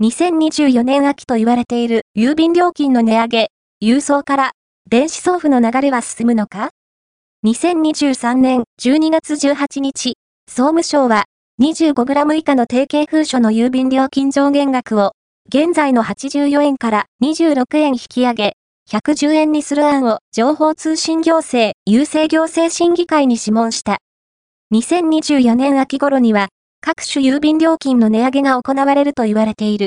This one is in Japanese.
2024年秋と言われている郵便料金の値上げ、郵送から電子送付の流れは進むのか ?2023 年12月18日、総務省は 25g 以下の定型封書の郵便料金上限額を現在の84円から26円引き上げ、110円にする案を情報通信行政、郵政行政審議会に諮問した。2024年秋頃には各種郵便料金の値上げが行われると言われている。